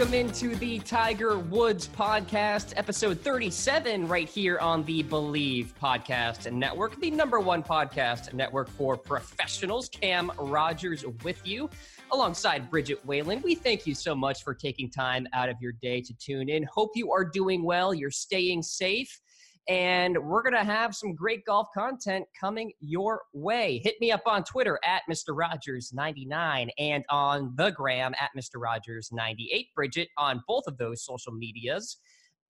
Welcome into the Tiger Woods podcast, episode 37, right here on the Believe Podcast Network, the number one podcast network for professionals. Cam Rogers with you alongside Bridget Whalen. We thank you so much for taking time out of your day to tune in. Hope you are doing well, you're staying safe and we're going to have some great golf content coming your way. Hit me up on Twitter at Mr. Rogers99 and on the gram at Mr. Rogers98. Bridget on both of those social medias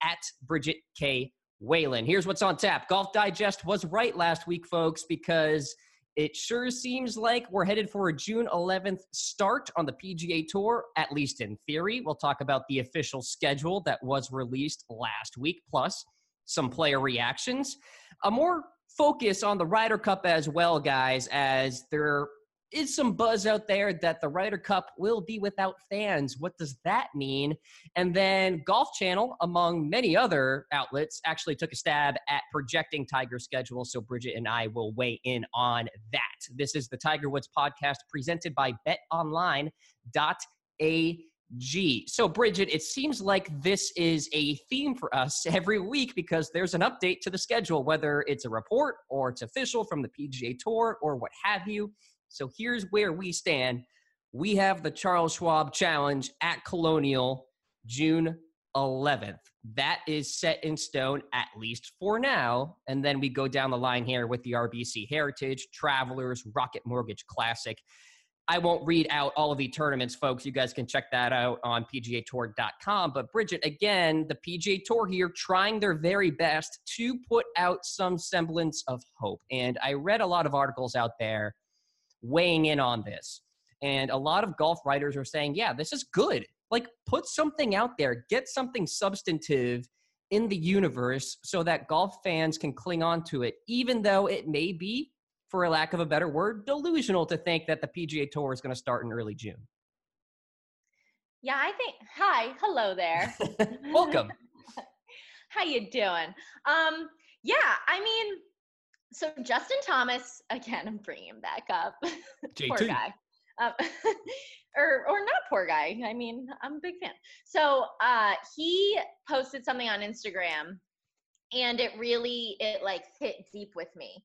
at Bridget K. Whalen. Here's what's on tap. Golf Digest was right last week, folks, because it sure seems like we're headed for a June 11th start on the PGA Tour, at least in theory. We'll talk about the official schedule that was released last week, plus some player reactions. A more focus on the Ryder Cup as well, guys, as there is some buzz out there that the Ryder Cup will be without fans. What does that mean? And then Golf Channel, among many other outlets, actually took a stab at projecting Tiger's schedule. So Bridget and I will weigh in on that. This is the Tiger Woods podcast presented by betonline.ag. G. So, Bridget, it seems like this is a theme for us every week because there's an update to the schedule, whether it's a report or it's official from the PGA Tour or what have you. So, here's where we stand. We have the Charles Schwab Challenge at Colonial June 11th. That is set in stone, at least for now. And then we go down the line here with the RBC Heritage, Travelers, Rocket Mortgage Classic. I won't read out all of the tournaments, folks. You guys can check that out on PGAtour.com. But Bridget, again, the PGA Tour here trying their very best to put out some semblance of hope. And I read a lot of articles out there weighing in on this. And a lot of golf writers are saying, yeah, this is good. Like, put something out there, get something substantive in the universe so that golf fans can cling on to it, even though it may be for a lack of a better word, delusional to think that the PGA Tour is going to start in early June. Yeah, I think. Hi, hello there. Welcome. How you doing? Um, yeah, I mean, so Justin Thomas again. I'm bringing him back up. poor guy. Um, or or not poor guy. I mean, I'm a big fan. So uh, he posted something on Instagram, and it really it like hit deep with me.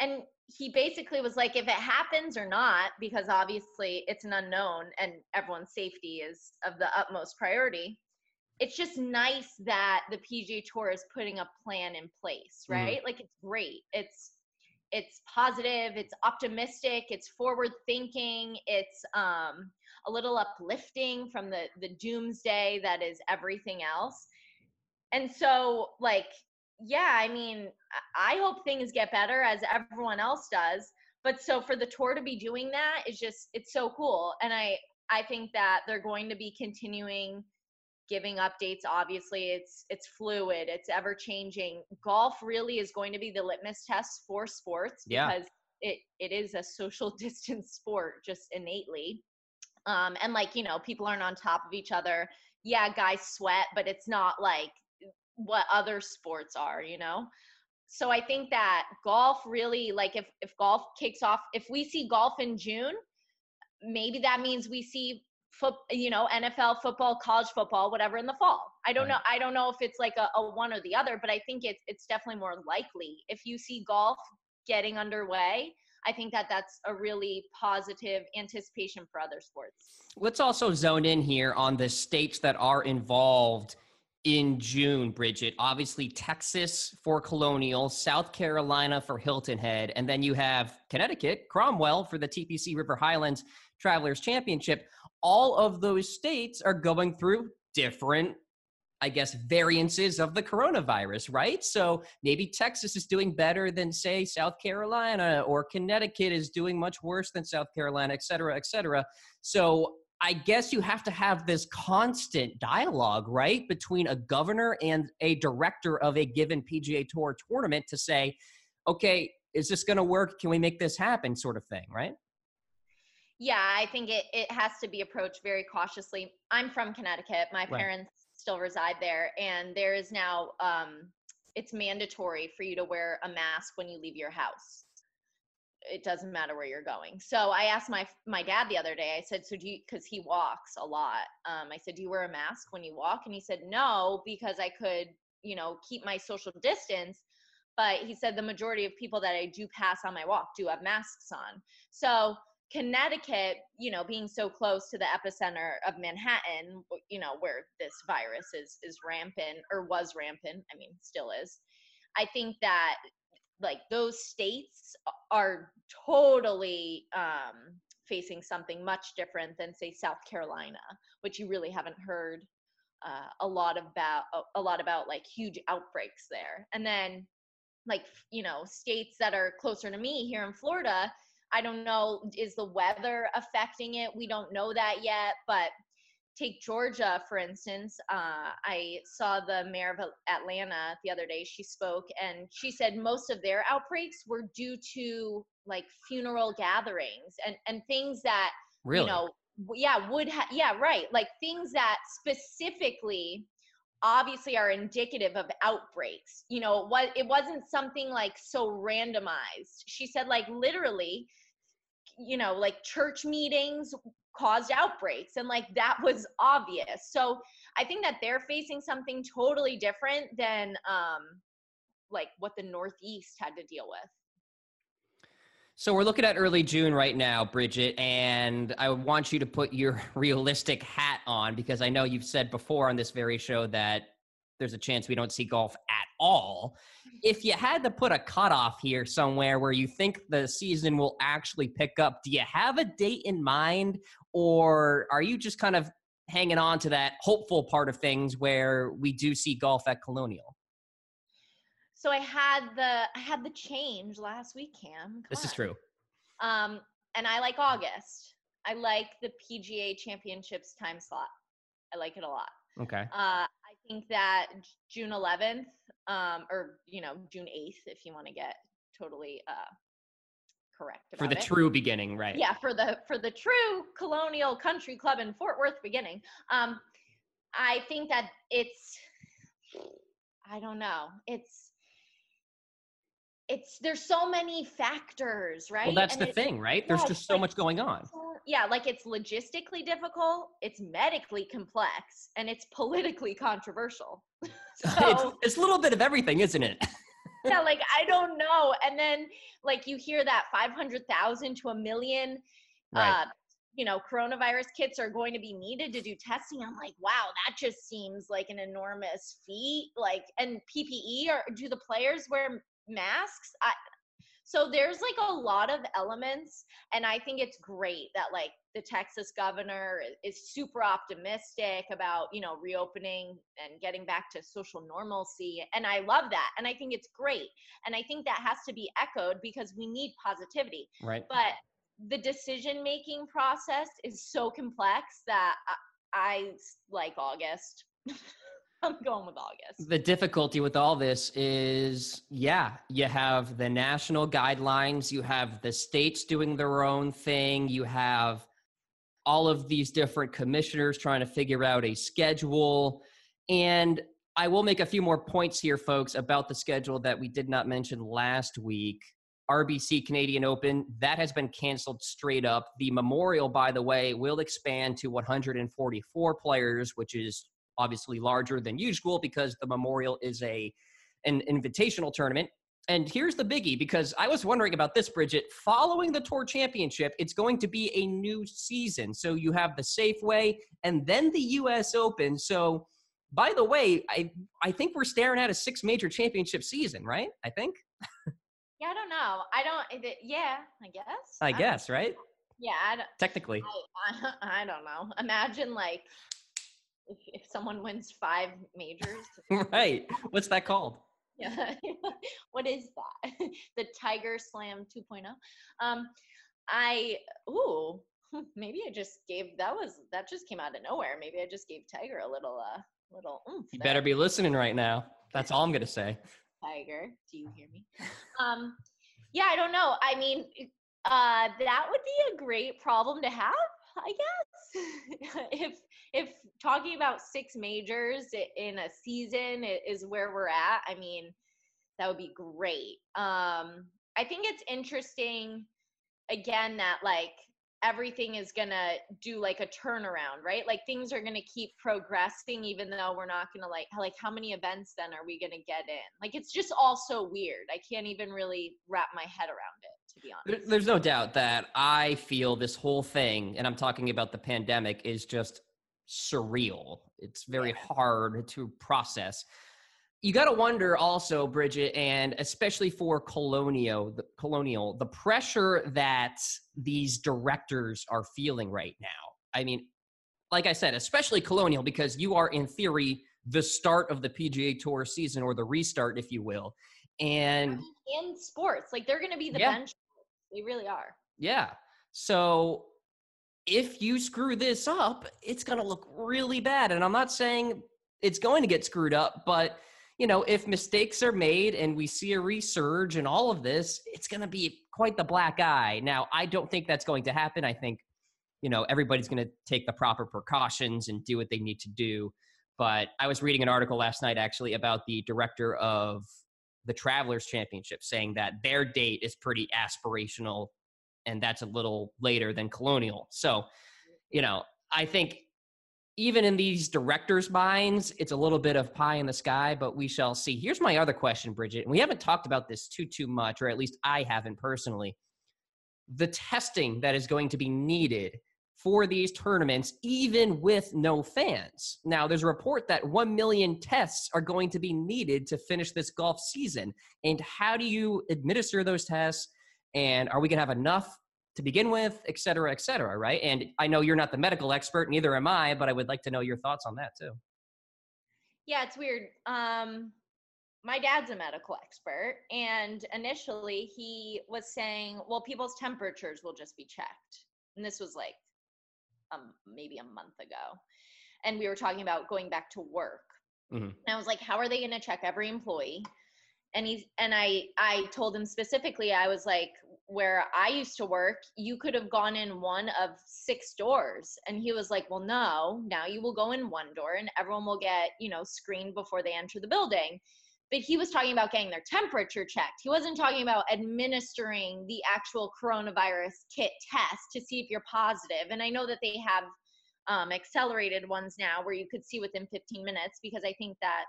And he basically was like, if it happens or not, because obviously it's an unknown and everyone's safety is of the utmost priority. It's just nice that the PGA Tour is putting a plan in place, mm-hmm. right? Mm-hmm. Like it's great. It's it's positive, it's optimistic, it's forward thinking, it's um a little uplifting from the the doomsday that is everything else. And so like yeah, I mean, I hope things get better as everyone else does. But so for the tour to be doing that is just it's so cool. And I I think that they're going to be continuing giving updates obviously it's it's fluid it's ever changing golf really is going to be the litmus test for sports yeah. because it it is a social distance sport just innately um and like you know people aren't on top of each other yeah guys sweat but it's not like what other sports are, you know? So I think that golf really like if if golf kicks off, if we see golf in June, maybe that means we see foot, you know, NFL football, college football, whatever in the fall. I don't right. know. I don't know if it's like a, a one or the other, but I think it's it's definitely more likely if you see golf getting underway. I think that that's a really positive anticipation for other sports. Let's also zone in here on the states that are involved in June, Bridget. Obviously, Texas for Colonial, South Carolina for Hilton Head, and then you have Connecticut, Cromwell for the TPC River Highlands Travelers Championship. All of those states are going through different, I guess, variances of the coronavirus, right? So maybe Texas is doing better than, say, South Carolina, or Connecticut is doing much worse than South Carolina, et cetera, et cetera. So I guess you have to have this constant dialogue, right, between a governor and a director of a given PGA Tour tournament to say, okay, is this going to work? Can we make this happen? Sort of thing, right? Yeah, I think it, it has to be approached very cautiously. I'm from Connecticut. My right. parents still reside there, and there is now um, it's mandatory for you to wear a mask when you leave your house. It doesn't matter where you're going. So I asked my my dad the other day. I said, "So do you?" Because he walks a lot. Um, I said, "Do you wear a mask when you walk?" And he said, "No, because I could, you know, keep my social distance." But he said the majority of people that I do pass on my walk do have masks on. So Connecticut, you know, being so close to the epicenter of Manhattan, you know, where this virus is is rampant or was rampant, I mean, still is. I think that like those states are totally um, facing something much different than say South Carolina, which you really haven't heard uh, a lot about a lot about like huge outbreaks there. And then like you know states that are closer to me here in Florida, I don't know, is the weather affecting it? We don't know that yet, but take Georgia, for instance. Uh, I saw the mayor of Atlanta the other day. She spoke and she said most of their outbreaks were due to like funeral gatherings and, and things that, really? you know, yeah, would ha- yeah, right. Like things that specifically obviously are indicative of outbreaks. You know, what it wasn't something like so randomized. She said like literally you know, like church meetings caused outbreaks and like that was obvious. So I think that they're facing something totally different than um like what the Northeast had to deal with. So we're looking at early June right now, Bridget, and I want you to put your realistic hat on because I know you've said before on this very show that there's a chance we don't see golf at all. If you had to put a cutoff here somewhere where you think the season will actually pick up, do you have a date in mind, or are you just kind of hanging on to that hopeful part of things where we do see golf at Colonial? So I had the I had the change last week, Cam. Come this on. is true. Um, and I like August. I like the PGA Championships time slot. I like it a lot. Okay. Uh, think that June 11th, um, or you know June 8th, if you want to get totally uh, correct for the it. true beginning, right? Yeah, for the for the true Colonial Country Club in Fort Worth beginning. Um, I think that it's, I don't know, it's it's there's so many factors, right? Well, that's and the thing, right? There's yeah, just so like, much going on. Yeah, like it's logistically difficult, it's medically complex, and it's politically controversial. so, it's, it's a little bit of everything, isn't it? yeah, like I don't know. And then like you hear that 500,000 to a million right. uh you know, coronavirus kits are going to be needed to do testing. I'm like, wow, that just seems like an enormous feat. Like, and PPE, or do the players wear masks I, so there's like a lot of elements and i think it's great that like the texas governor is super optimistic about you know reopening and getting back to social normalcy and i love that and i think it's great and i think that has to be echoed because we need positivity right. but the decision making process is so complex that I, I like august I'm going with August. The difficulty with all this is, yeah, you have the national guidelines, you have the states doing their own thing, you have all of these different commissioners trying to figure out a schedule. And I will make a few more points here, folks, about the schedule that we did not mention last week. RBC Canadian Open, that has been canceled straight up. The Memorial, by the way, will expand to 144 players, which is obviously larger than usual because the Memorial is a an invitational tournament. And here's the biggie because I was wondering about this, Bridget. Following the Tour Championship, it's going to be a new season. So you have the Safeway and then the US Open. So, by the way, I, I think we're staring at a six major championship season, right? I think. yeah, I don't know. I don't, it, yeah, I guess. I, I guess, right? Yeah. Technically. I, I, I don't know. Imagine like if, if someone wins five majors. right. What's that called? Yeah. what is that? the Tiger Slam 2.0. Um, I ooh, maybe I just gave that was that just came out of nowhere. Maybe I just gave Tiger a little uh little You better be listening right now. That's all I'm gonna say. Tiger, do you hear me? Um yeah, I don't know. I mean, Uh, that would be a great problem to have, I guess. if if talking about six majors in a season is where we're at, I mean, that would be great. Um, I think it's interesting again that like everything is gonna do like a turnaround, right? Like things are gonna keep progressing, even though we're not gonna like like how many events then are we gonna get in? Like it's just all so weird. I can't even really wrap my head around it, to be honest. There's no doubt that I feel this whole thing, and I'm talking about the pandemic, is just surreal. It's very yeah. hard to process you got to wonder also, Bridget, and especially for Colonial, the, Colonial, the pressure that these directors are feeling right now. I mean, like I said, especially Colonial, because you are in theory the start of the PGA Tour season or the restart, if you will, and in sports, like they're going to be the yeah. bench. They really are. Yeah. So if you screw this up, it's going to look really bad. And I'm not saying it's going to get screwed up, but you know, if mistakes are made and we see a resurge and all of this, it's going to be quite the black eye. Now, I don't think that's going to happen. I think, you know, everybody's going to take the proper precautions and do what they need to do. But I was reading an article last night actually about the director of the Travelers Championship saying that their date is pretty aspirational and that's a little later than Colonial. So, you know, I think even in these directors' minds, it's a little bit of pie in the sky, but we shall see. Here's my other question, Bridget, and we haven't talked about this too too much, or at least I haven't personally. The testing that is going to be needed for these tournaments, even with no fans. Now, there's a report that 1 million tests are going to be needed to finish this golf season. And how do you administer those tests? And are we going to have enough to begin with, et cetera, et cetera, right? And I know you're not the medical expert, neither am I, but I would like to know your thoughts on that too. Yeah, it's weird. Um, my dad's a medical expert, and initially he was saying, well, people's temperatures will just be checked. And this was like um, maybe a month ago. And we were talking about going back to work. Mm-hmm. And I was like, how are they going to check every employee? and he and i i told him specifically i was like where i used to work you could have gone in one of six doors and he was like well no now you will go in one door and everyone will get you know screened before they enter the building but he was talking about getting their temperature checked he wasn't talking about administering the actual coronavirus kit test to see if you're positive. and i know that they have um, accelerated ones now where you could see within 15 minutes because i think that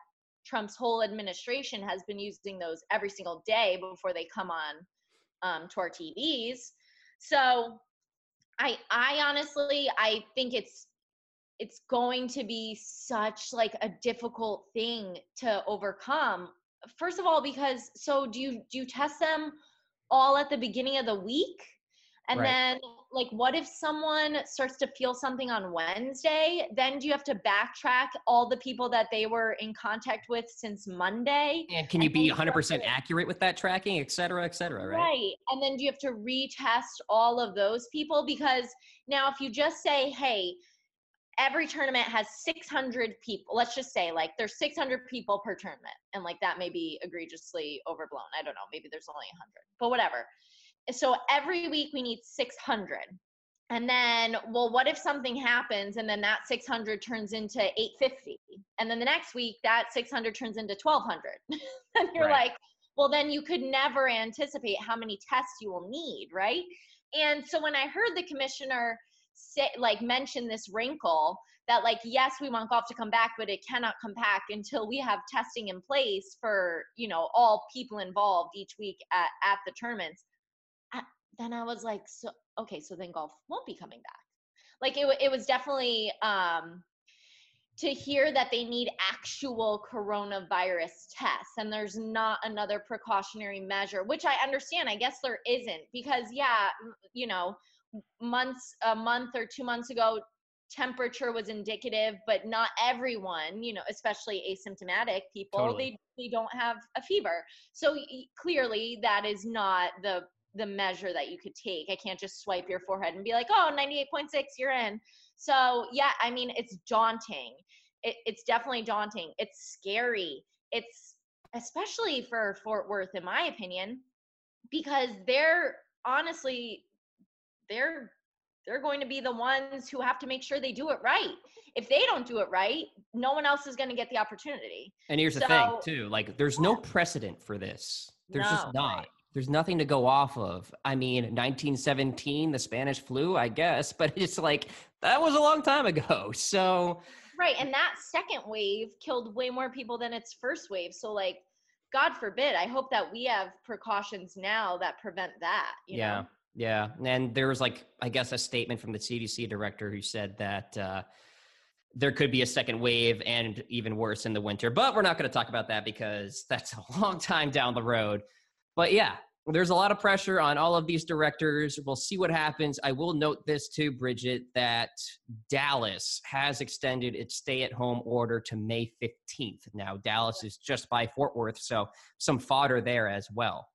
Trump's whole administration has been using those every single day before they come on um, to our TVs. So I I honestly I think it's it's going to be such like a difficult thing to overcome. First of all, because so do you do you test them all at the beginning of the week? And right. then, like, what if someone starts to feel something on Wednesday? Then do you have to backtrack all the people that they were in contact with since Monday? And can you and be 100% accurate with that tracking, et cetera, et cetera, right? Right. And then do you have to retest all of those people? Because now, if you just say, hey, every tournament has 600 people let's just say like there's 600 people per tournament and like that may be egregiously overblown. I don't know maybe there's only 100 but whatever. So every week we need 600 and then well what if something happens and then that 600 turns into 850 and then the next week that 600 turns into 1200 and you're right. like well then you could never anticipate how many tests you will need right? And so when i heard the commissioner say like mention this wrinkle that like yes we want golf to come back but it cannot come back until we have testing in place for you know all people involved each week at, at the tournaments then I was like, so okay, so then golf won't be coming back. Like it, it was definitely um, to hear that they need actual coronavirus tests and there's not another precautionary measure, which I understand. I guess there isn't because yeah, you know, months a month or two months ago temperature was indicative but not everyone you know especially asymptomatic people totally. they they don't have a fever so clearly that is not the the measure that you could take. I can't just swipe your forehead and be like, oh, 98.6, you're in. So, yeah, I mean, it's daunting. It, it's definitely daunting. It's scary. It's especially for Fort Worth, in my opinion, because they're honestly they're they're going to be the ones who have to make sure they do it right. If they don't do it right, no one else is going to get the opportunity. And here's so, the thing, too like, there's no precedent for this. There's no, just not. Right. There's nothing to go off of. I mean, 1917, the Spanish flu, I guess, but it's like that was a long time ago. So, right. And that second wave killed way more people than its first wave. So, like, God forbid, I hope that we have precautions now that prevent that. yeah. Know? Yeah. And there was like, I guess, a statement from the CDC director who said that uh, there could be a second wave and even worse in the winter. But we're not going to talk about that because that's a long time down the road. But yeah, there's a lot of pressure on all of these directors. We'll see what happens. I will note this too, Bridget, that Dallas has extended its stay at home order to May 15th. Now, Dallas is just by Fort Worth, so some fodder there as well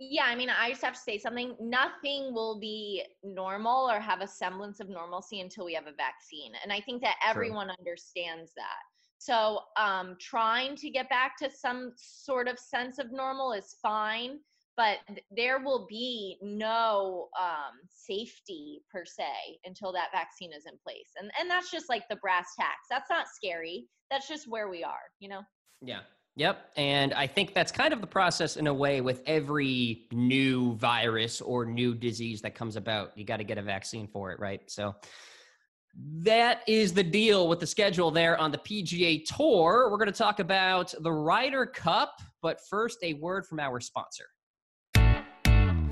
yeah i mean i just have to say something. Nothing will be normal or have a semblance of normalcy until we have a vaccine and i think that everyone understands that. So um, trying to get back to some sort of sense of normal is fine but there will be no um, safety per se until that vaccine is in place and and that's just like the brass tacks. That's not scary. That's just where we are you know? Yeah Yep. And I think that's kind of the process in a way with every new virus or new disease that comes about. You got to get a vaccine for it, right? So that is the deal with the schedule there on the PGA Tour. We're going to talk about the Ryder Cup, but first, a word from our sponsor.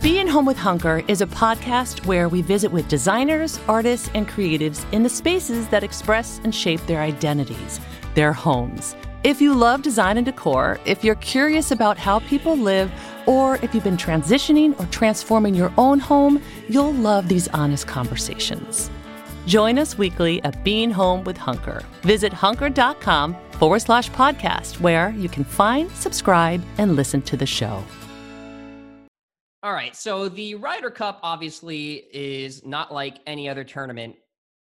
Being Home with Hunker is a podcast where we visit with designers, artists, and creatives in the spaces that express and shape their identities, their homes. If you love design and decor, if you're curious about how people live, or if you've been transitioning or transforming your own home, you'll love these honest conversations. Join us weekly at Being Home with Hunker. Visit hunker.com forward slash podcast, where you can find, subscribe, and listen to the show. All right. So the Ryder Cup obviously is not like any other tournament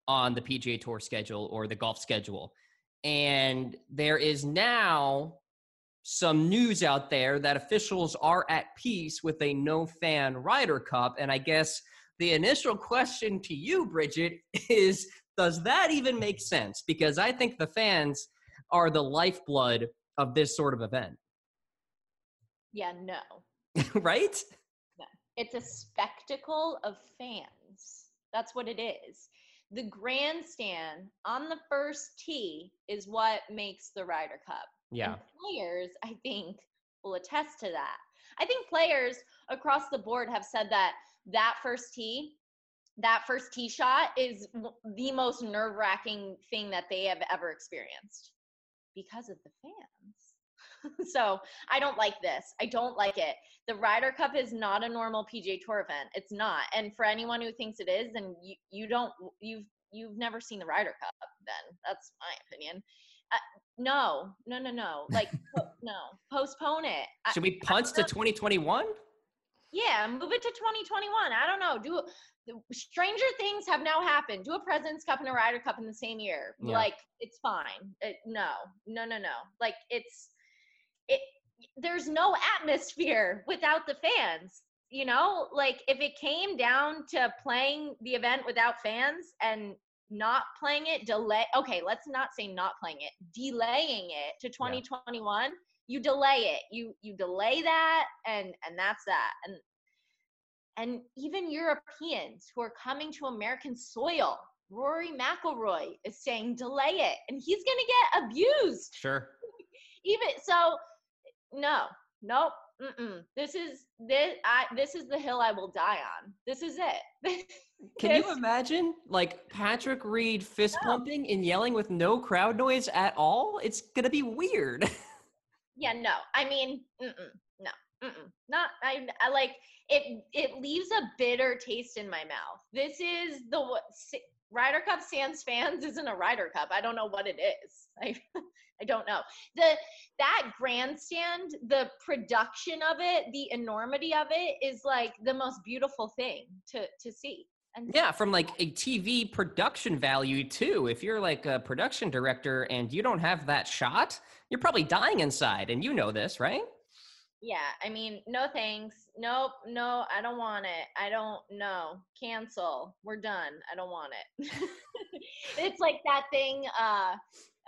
on the PGA Tour schedule or the golf schedule. And there is now some news out there that officials are at peace with a no fan Ryder Cup. And I guess the initial question to you, Bridget, is does that even make sense? Because I think the fans are the lifeblood of this sort of event. Yeah, no. right? No. It's a spectacle of fans. That's what it is the grandstand on the first tee is what makes the Ryder Cup. Yeah. And players, I think, will attest to that. I think players across the board have said that that first tee, that first tee shot is the most nerve wracking thing that they have ever experienced because of the fans. so I don't like this. I don't like it. The Ryder Cup is not a normal PGA Tour event. It's not. And for anyone who thinks it is, then you you don't you've you've never seen the Ryder Cup. Then that's my opinion. Uh, no, no, no, no. Like po- no, postpone it. Should we punt to 2021? Yeah, move it to 2021. I don't know. Do stranger things have now happened. Do a President's Cup and a Ryder Cup in the same year. Yeah. Like it's fine. It, no, no, no, no. Like it's it there's no atmosphere without the fans you know? Like if it came down to playing the event without fans and not playing it delay okay let's not say not playing it delaying it to 2021 yeah. you delay it. You you delay that and and that's that. And and even Europeans who are coming to American soil Rory McIlroy is saying delay it and he's going to get abused. Sure. Even so no, nope. Mm-mm. This is this. I this is the hill I will die on. This is it. Can you imagine like Patrick Reed fist no. pumping and yelling with no crowd noise at all? It's gonna be weird. yeah, no. I mean, mm-mm, no, mm-mm. not. I, I like it. It leaves a bitter taste in my mouth. This is the Ryder Cup Sans fans isn't a Ryder Cup. I don't know what it is. I I don't know. The that grandstand, the production of it, the enormity of it is like the most beautiful thing to to see. And yeah, from like a TV production value too. If you're like a production director and you don't have that shot, you're probably dying inside and you know this, right? Yeah, I mean, no thanks. Nope, no, I don't want it. I don't know. Cancel. We're done. I don't want it. it's like that thing uh,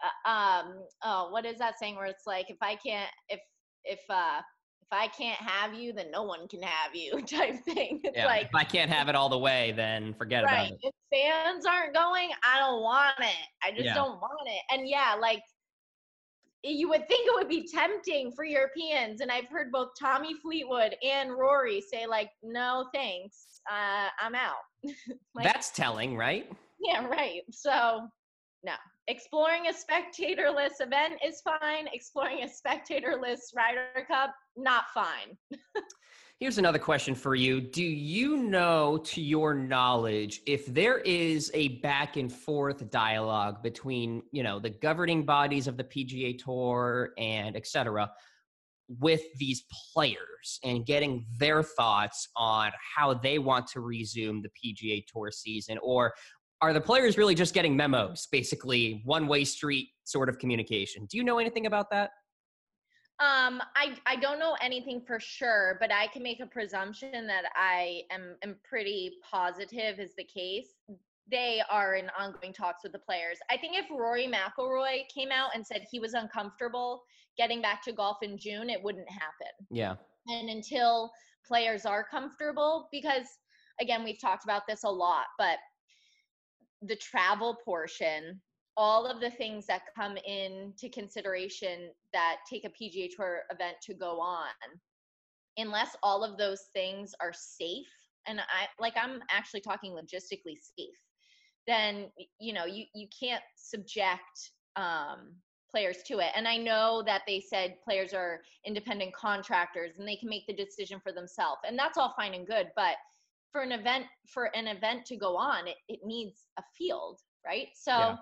uh um oh, what is that saying where it's like if I can't if if uh if I can't have you, then no one can have you type thing. It's yeah, like if I can't have it all the way, then forget right. about it. If fans aren't going, I don't want it. I just Yeah. don't want it. And yeah, like you would think it would be tempting for Europeans, and I've heard both Tommy Fleetwood and Rory say like, "No, thanks, uh, I'm out." Like, That's telling, right? yeah, right. So, no. Exploring a spectatorless event is fine. Exploring a spectatorless Ryder Cup, not fine. Here's another question for you. Do you know, to your knowledge, if there is a back and forth dialogue between, you know, the governing bodies of the PGA Tour and et cetera, with these players and getting their thoughts on how they want to resume the PGA Tour season? Or are the players really just getting memos, basically one way street sort of communication? Do you know anything about that? Um, I I don't know anything for sure, but I can make a presumption that I am am pretty positive is the case. They are in ongoing talks with the players. I think if Rory McIlroy came out and said he was uncomfortable getting back to golf in June, it wouldn't happen. Yeah. And until players are comfortable, because again, we've talked about this a lot, but the travel portion all of the things that come into consideration that take a PGA Tour event to go on, unless all of those things are safe, and I like I'm actually talking logistically safe, then you know you you can't subject um, players to it. And I know that they said players are independent contractors and they can make the decision for themselves, and that's all fine and good, but for an event for an event to go on it, it needs a field right so Yeah.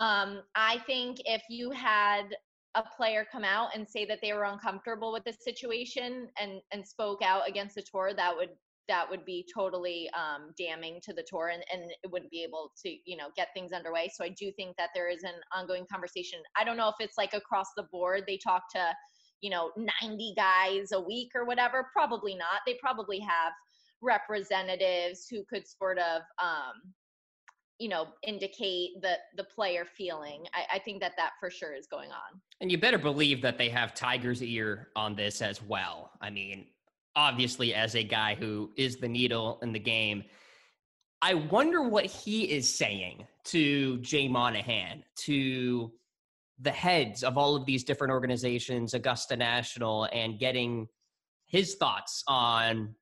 Um, I think if you had a player come out and say that they were uncomfortable with the situation and and spoke out against the tour, that would that would be totally um, damning to the tour and, and it wouldn't be able to you know get things underway. So I do think that there is an ongoing conversation. I don't know if it's like across the board. They talk to you know 90 guys a week or whatever. Probably not. They probably have representatives who could sort of um, you know indicate the the player feeling I, I think that that for sure is going on And you better believe that they have Tiger's ear on this as well. I mean, obviously, as a guy who is the needle in the game, I wonder what he is saying to Jay Monahan, to the heads of all of these different organizations, Augusta National, and getting his thoughts on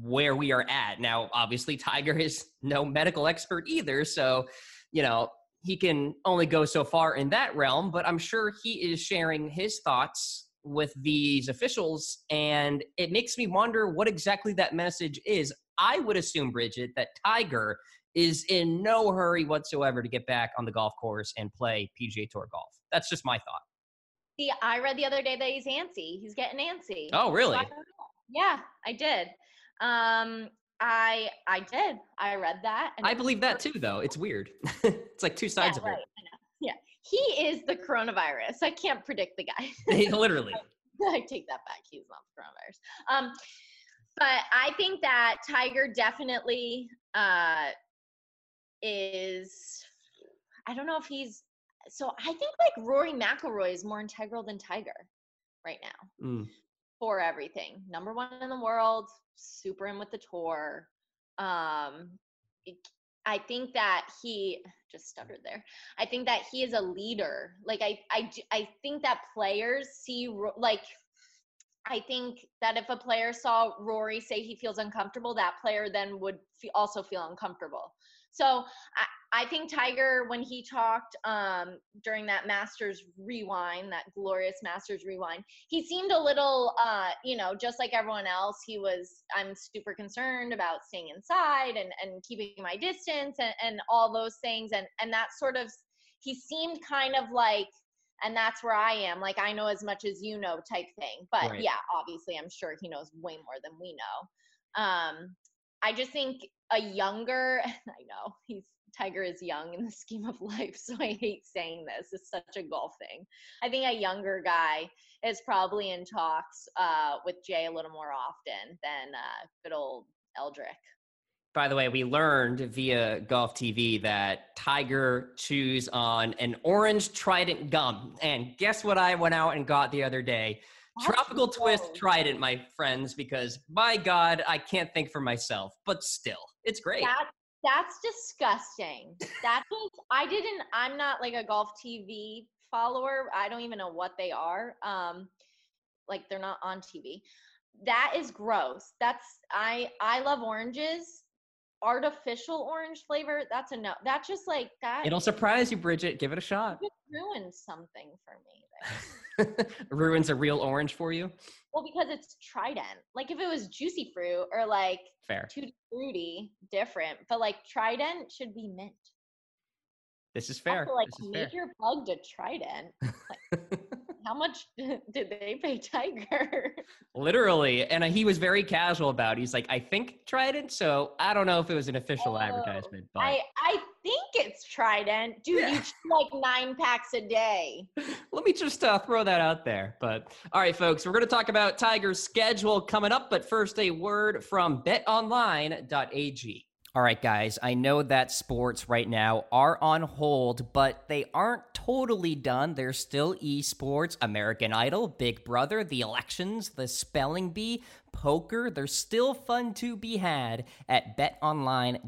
where we are at. Now, obviously, Tiger is no medical expert either. So, you know, he can only go so far in that realm, but I'm sure he is sharing his thoughts with these officials. And it makes me wonder what exactly that message is. I would assume, Bridget, that Tiger is in no hurry whatsoever to get back on the golf course and play PGA Tour golf. That's just my thought. see i read the other day that he's antsy he's getting antsy Oh, really? So I yeah i did um i i did i read that and I believe that too, though. It's weird. it's like two sides yeah, of it. right, I yeah he is the coronavirus i can't predict the guy Literally. I take that back. He's not the coronavirus. Um, but I think that Tiger definitely uh, is. I don't know if he's. So I think like Rory McIlroy is more integral than Tiger right now Mm. for everything. Number one in the world, super in with the tour. Um, I think that he just stuttered there. I think that he is a leader. Like I, I, I think that players see like. I think that if a player saw Rory say he feels uncomfortable, that player then would also feel uncomfortable. So I, think Tiger, when he talked um, during that Masters rewind, that glorious Masters rewind, he seemed a little, uh, you know, just like everyone else. He was, I'm super concerned about staying inside and, and keeping my distance and, and all those things. And, and that sort of, he seemed kind of like, and that's where I am, like, I know as much as you know type thing. But Right. yeah, obviously, I'm sure he knows way more than we know. Um, I just think a younger, I know he's Tiger is young in the scheme of life, so I hate saying this. It's such a golf thing. I think a younger guy is probably in talks uh, with Jay a little more often than uh, good old Eldrick. By the way, we learned via Golf TV that Tiger chews on an orange Trident gum. And guess what I went out and got the other day? That's Tropical Twist Trident, my friends, because by God, I can't think for myself, but still, it's great. That, that's disgusting. That's I didn't, I'm not like a Golf TV follower. I don't even know what they are. Um, like they're not on TV. That is gross. That's I I love oranges artificial orange flavor, that's a no. That's just like that. It'll surprise you, Bridget. Give it a shot. It ruins something for me. ruins a real orange for you? Well, because it's Trident. Like if it was juicy fruit or like fair tutti fruity, different. But like Trident should be mint. This is fair. Like this is Major fair. plugged a Trident. Like, how much did they pay Tiger? Literally. And he was very casual about it. He's like, I think Trident. So I don't know if it was an official oh, advertisement. But I, I think it's Trident. Dude, yeah. you like nine packs a day. Let me just uh, throw that out there. But all right, folks, we're going to talk about Tiger's schedule coming up. But first, a word from betonline.ag. All right, guys, I know that sports right now are on hold, but they aren't totally done. There's still esports, American Idol, Big Brother, the elections, the spelling bee, poker. There's still fun to be had at betonline.ag.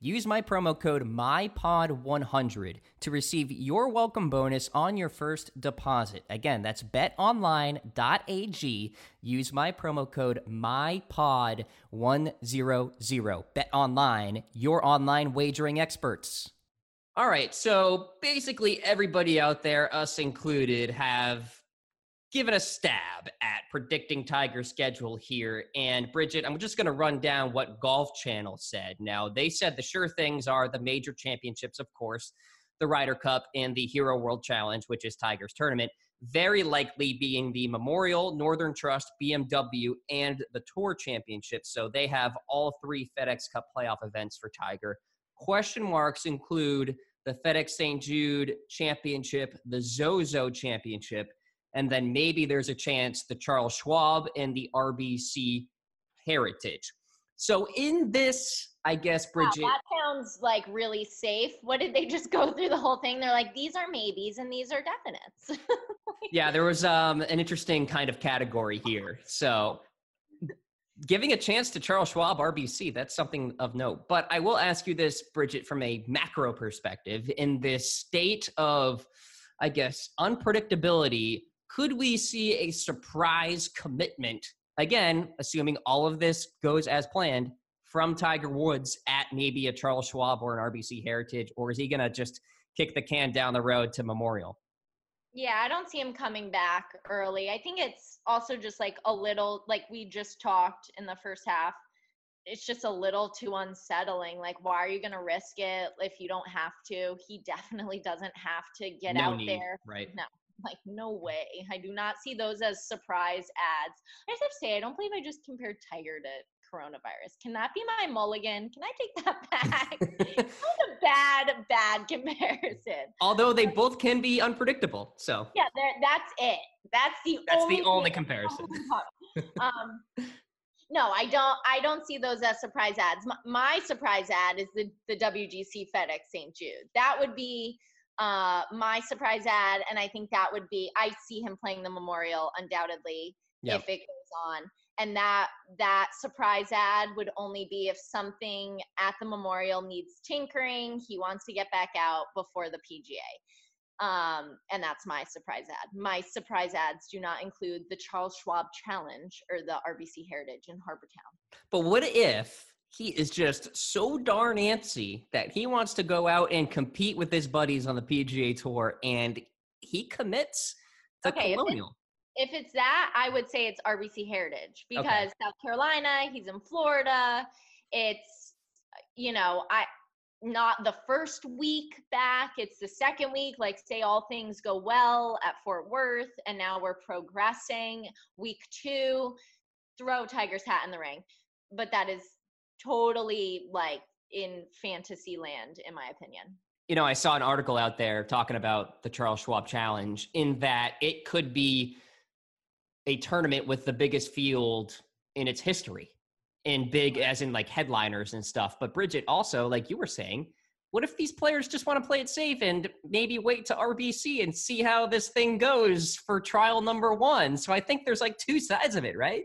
Use my promo code MyPod100 to receive your welcome bonus on your first deposit. Again, that's betonline.ag. Use my promo code MyPod100. BetOnline, your online wagering experts. All right, so basically everybody out there, us included, have given a stab at predicting Tiger's schedule here. And Bridget, I'm just going to run down what Golf Channel said. Now, they said the sure things are the major championships, of course, the Ryder Cup and the Hero World Challenge, which is Tiger's tournament. Very likely being the Memorial, Northern Trust, BMW, and the Tour Championships. So they have all three FedEx Cup playoff events for Tiger. Question marks include the FedEx St. Jude Championship, the Zozo Championship, and then maybe there's a chance the Charles Schwab and the RBC Heritage. So in this, I guess, Bridget. Wow, that sounds like really safe. What did they just go through the whole thing? They're like, these are maybes and these are definites. yeah, there was um, an interesting kind of category here. So giving a chance to Charles Schwab RBC, that's something of note. But I will ask you this, Bridget, from a macro perspective, in this state of, I guess, unpredictability could we see a surprise commitment? Again, assuming all of this goes as planned from Tiger Woods at maybe a Charles Schwab or an RBC Heritage, or is he going to just kick the can down the road to Memorial? Yeah, I don't see him coming back early. I think it's also just like a little, like we just talked in the first half. It's just a little too unsettling. Like, why are you going to risk it if you don't have to? He definitely doesn't have to get no out need, there. Right. No, like no way i do not see those as surprise adds i just have to say i don't believe i just compared tiger to coronavirus can that be my mulligan can i take that back that's a bad bad comparison although they both can be unpredictable so yeah that's it that's the that's only the only comparison um no, I don't. I don't see those as surprise adds. My, my, surprise add is the the WGC FedEx St. Jude. That would be uh, my surprise add, and I think that would be I see him playing the Memorial undoubtedly if it goes on, and that that surprise add would only be if something at the Memorial needs tinkering. He wants to get back out before the PGA. Um, and that's my surprise add. My surprise adds do not include the Charles Schwab Challenge or the RBC Heritage in Harbour Town. But what if he is just so darn antsy that he wants to go out and compete with his buddies on the PGA Tour, and he commits to okay, Colonial. If it's, if it's that, I would say it's RBC Heritage because okay. South Carolina, he's in Florida. It's you know, I not the first week back, it's the second week. Like, say all things go well at Fort Worth, and now we're progressing. Week two, throw Tiger's hat in the ring. But that is totally like in fantasy land, in my opinion. You know, I saw an article out there talking about the Charles Schwab Challenge in that it could be a tournament with the biggest field in its history, in big mm-hmm. as in like headliners and stuff. But Bridget, also, like you were saying, what if these players just want to play it safe and maybe wait to RBC and see how this thing goes for trial number one? So I think there's like two sides of it, right?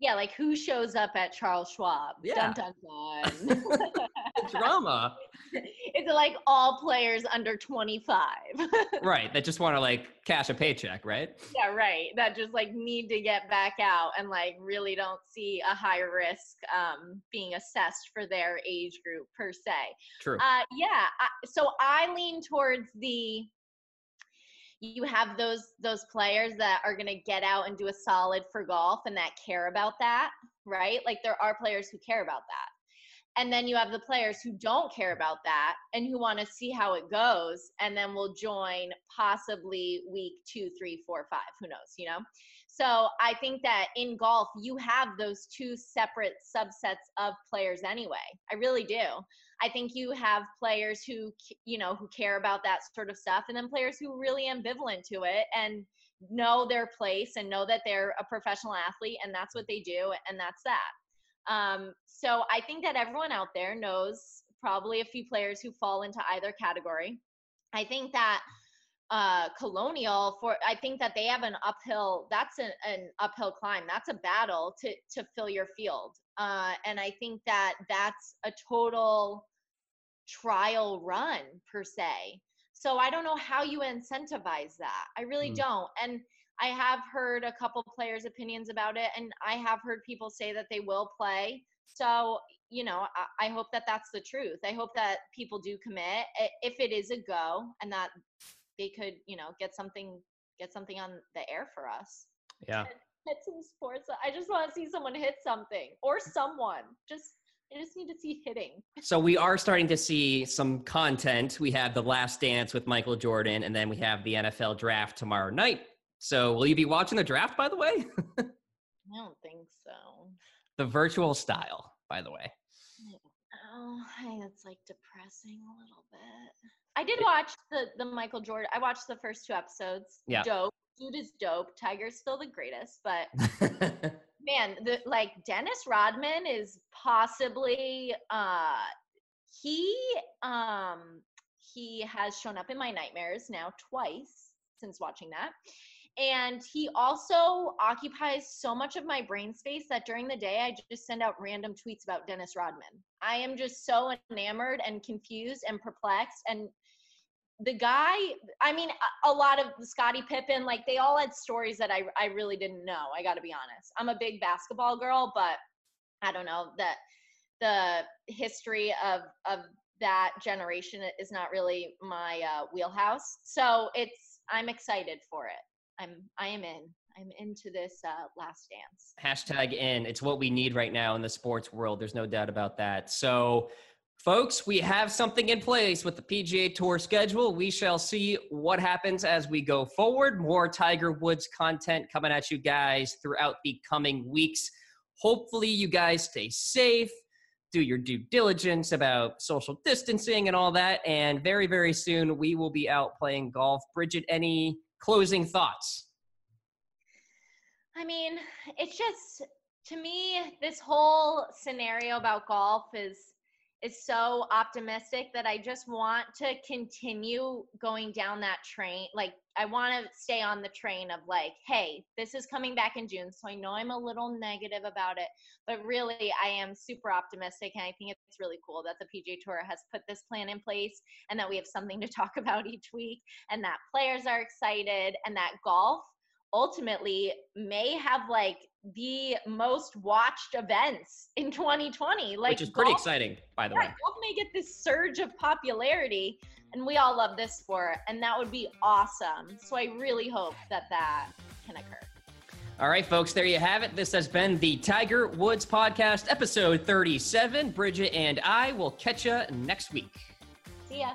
Yeah, like who shows up at Charles Schwab? Yeah. Dun, dun, dun. Drama. It's like all players under 25. right. That just want to like cash a paycheck, right? Yeah, right. That just like need to get back out and like really don't see a high risk um, being assessed for their age group per se. True. Uh, yeah. I, so I lean towards the you have those those players that are going to get out and do a solid for golf and that care about that right? Like there are players who care about that. And then you have the players who don't care about that and who want to see how it goes and then will join possibly week two three four five who knows you know? So i think that in golf you have those two separate subsets of players anyway. I really do I think you have players who, you know, who care about that sort of stuff, and then players who are really ambivalent to it and know their place and know that they're a professional athlete and that's what they do, and that's that. Um, so I think that everyone out there knows probably a few players who fall into either category. I think that uh colonial for i think that they have an uphill that's an, an uphill climb. That's a battle to to fill your field. Uh and i think that that's a total trial run per se. So i don't know how you incentivize that. I really mm. don't. And i have heard a couple players opinions about it and i have heard people say that they will play. So you know I, I hope that that's the truth. I hope that people do commit if it is a go and that they could you know get something get something on the air for us yeah hit some sports i just want to see someone hit something or someone just I just need to see hitting. So we are starting to see some content. We have the last dance with Michael Jordan, and then we have the NFL draft tomorrow night. So will you be watching the draft, by the way? I don't think so. The virtual style, by the way. Oh, that's like depressing a little bit. I did watch the the Michael Jordan. I watched the first two episodes. Yeah. Dope. Dude is dope. Tiger's still the greatest, but man, the like Dennis Rodman is possibly uh he um he has shown up in my nightmares now twice since watching that. And he also occupies so much of my brain space that during the day, I just send out random tweets about Dennis Rodman. I am just so enamored and confused and perplexed. And the guy, I mean, a lot of Scottie Pippen, like they all had stories that I, I really didn't know. I got to be honest. I'm a big basketball girl, but I don't know that the history of, of that generation is not really my uh, wheelhouse. So it's, I'm excited for it. I'm I am in. I'm into this uh, last dance. Hashtag in. It's what we need right now in the sports world. There's no doubt about that. So, folks, we have something in place with the PGA Tour schedule. We shall see what happens as we go forward. More Tiger Woods content coming at you guys throughout the coming weeks. Hopefully, you guys stay safe. Do your due diligence about social distancing and all that. And very, very soon, we will be out playing golf. Bridget, any closing thoughts? I mean, it's just to me this whole scenario about golf is is so optimistic that I just want to continue going down that train. Like I want to stay on the train of like, hey, this is coming back in June, so I know I'm a little negative about it, but really I am super optimistic and I think it's really cool that the PGA Tour has put this plan in place and that we have something to talk about each week and that players are excited and that golf ultimately may have like the most watched events in 2020 like which is pretty golf, exciting by the yeah, way golf may get this surge of popularity and we all love this sport and that would be awesome so i really hope that that can occur all right, folks, there you have it. This has been the Tiger Woods Podcast, episode 37. Bridget and I will catch you next week. See ya.